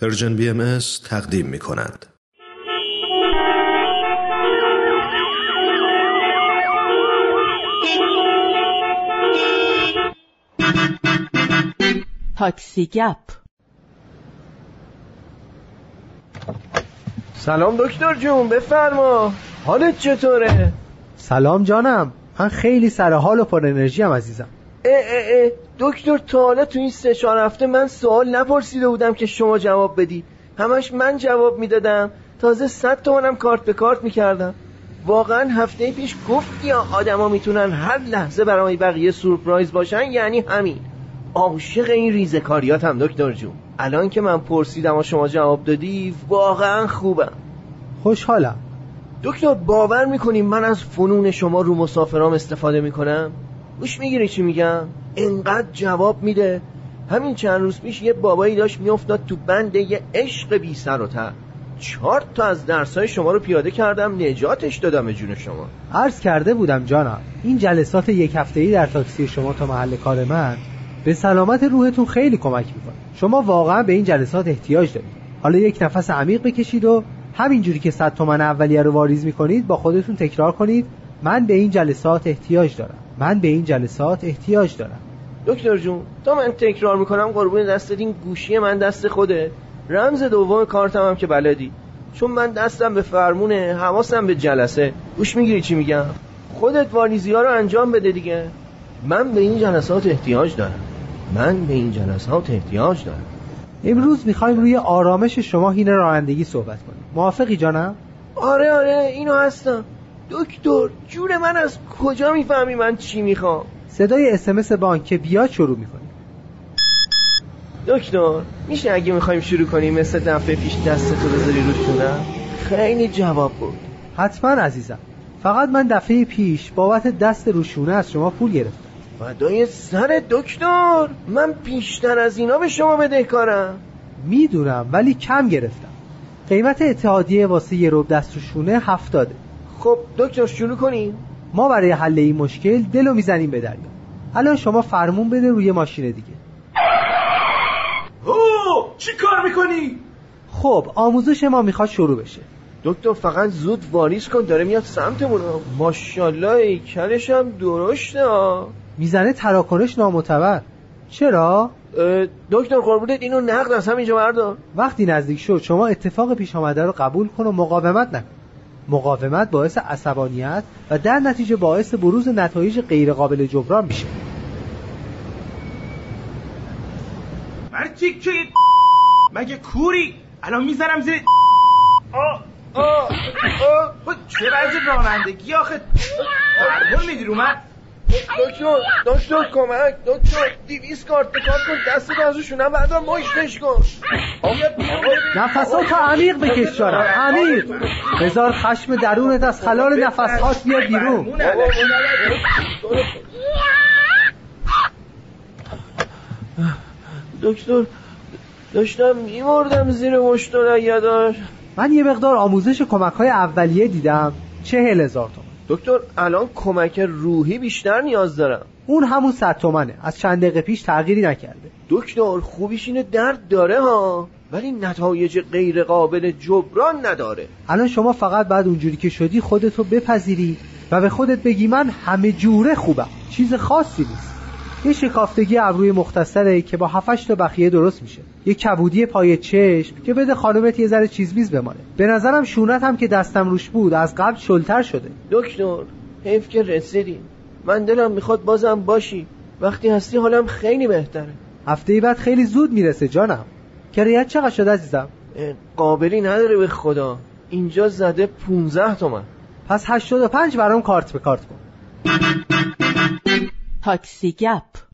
Persian BM تقدیم می کند. تاکسی گپ سلام دکتر جون بفرما حالت چطوره؟ سلام جانم من خیلی سر حال و پر انرژی ام عزیزم اه اه دکتر تا حالا تو این سه چهار هفته من سوال نپرسیده بودم که شما جواب بدی. همش من جواب می‌دادم. تازه صد تومنم کارت به کارت می‌کردم. واقعا هفته پیش گفتی یا آدما می‌تونن هر لحظه برای بقیه سورپرایز باشن یعنی همین. عاشق این ریزکاریاتم دکتر جون. الان که من پرسیدم و شما جواب دادی واقعا خوبم. خوشحالم. دکتر باور می‌کنیم من از فنون شما رو مسافرام استفاده می‌کنم؟ گوش می‌گیری چی میگم انقدر جواب میده. همین چند روز پیش یه بابایی داشت میافتاد تو بند یه عشق بی سر و ته. چهار تا از درسای شما رو پیاده کردم نجاتش دادم جون شما. عرض کرده بودم جانم این جلسات یک هفته‌ای در تاکسی شما تا محل کار من به سلامت روحتون خیلی کمک می‌کنه. شما واقعا به این جلسات احتیاج دارید. حالا یک نفس عمیق بکشید و همینجوری که صد تومن اولیه رو واریز می‌کنید با خودتون تکرار کنید من به این جلسات احتیاج دارم. من به این جلسات احتیاج دارم. دکتر جون تا من تکرار می‌کنم قربون دستت این گوشی من دست خوده. رمز دوم کارتم هم که بلدی. چون من دستم به فرمونه حواسم به جلسه. گوش می‌گیری چی میگم؟ خودت واریزی ها رو انجام بده دیگه. من به این جلسات احتیاج دارم. من به این جلسات احتیاج دارم. امروز می‌خوایم روی آرامش شما هین رانندگی صحبت کنیم. موافقی جانم؟ آره آره اینو هستم. دکتر جون من از کجا می‌فهمی من چی می‌خوام؟ صدای اسمس بانک که بیاد شروع می‌کنیم دکتر میشه اگه می‌خوایم شروع کنیم مثل دفعه پیش دستتو بذاری رو شونم خیلی جواب بود. حتما عزیزم. فقط من دفعه پیش بابت دست روشونه از شما پول گرفتم. فدای سر دکتر. من بیشتر از اینا به شما بدهکارم. می‌دونم ولی کم گرفتم. قیمت اتحادیه واسه یه روب دست روشونه هفتاده. خب دکتر شروع کنیم. ما برای حل این مشکل دلو می‌زنیم به دریا. الان شما فرمون بده روی ماشین دیگه. او چی کار می‌کنی؟ خب آموزش ما می‌خواد شروع بشه. دکتر فقط زود واریز کن داره میاد سمتمون ماشاءالله ای کلش هم درشته ها. می‌زنه تراکنش نامعتبر. چرا؟ دکتر قربونت اینو نقد از همینجا بردار. وقتی نزدیک شد شما اتفاق پیش آمده رو قبول کن و مقاومت نکن. مقاومت باعث عصبانیت و در نتیجه باعث بروز نتایج غیرقابل جبران میشه. مرتی که مگه کوری؟ الان می‌زنم زیر آه آه آه خود چه وضع رانندگی آخه؟ فرمون میدی رو من؟ دکتر دکتر کمک دکتر دیویس کارت به کارت کن دست از روشونم بردار مشتش کن. نفسات عمیق بکش جانم عمیق. بذار خشم درونت از خلال نفسهات بیاد بیرون. دکتر داشتم میمردم زیر مشت و لگدار من یه مقدار آموزش کمک های اولیه دیدم چهل هزار تومن دکتر الان کمک روحی بیشتر نیاز دارم. اون همون صد تومنه. از چند دقیقه پیش تغییری نکرده. دکتر خوبیش اینه درد داره ها. ولی نتایج غیر قابل جبران نداره. الان شما فقط بعد اونجوری که شدی خودتو بپذیری و به خودت بگی من همه جوره خوبم. چیز خاصی نیست. یه شکافتگی ابروی مختصره که با هفتش تا بخیه درست میشه. یه کبودی پای چشم که بده خانومت یه ذره چیز میز بمانه. به نظرم شونت هم که دستم روش بود از قبل شلتر شده. دکتر حیف که رسیدیم من دلم می‌خواد بازم باشی. وقتی هستی حالم خیلی بهتره. هفته بعد خیلی زود می‌رسه جانم. کریت چقدر شده عزیزم؟ قابلی نداره به خدا. اینجا زده 15 تومن. پس 85 برام کارت به کارت کن. تاکسی گپ.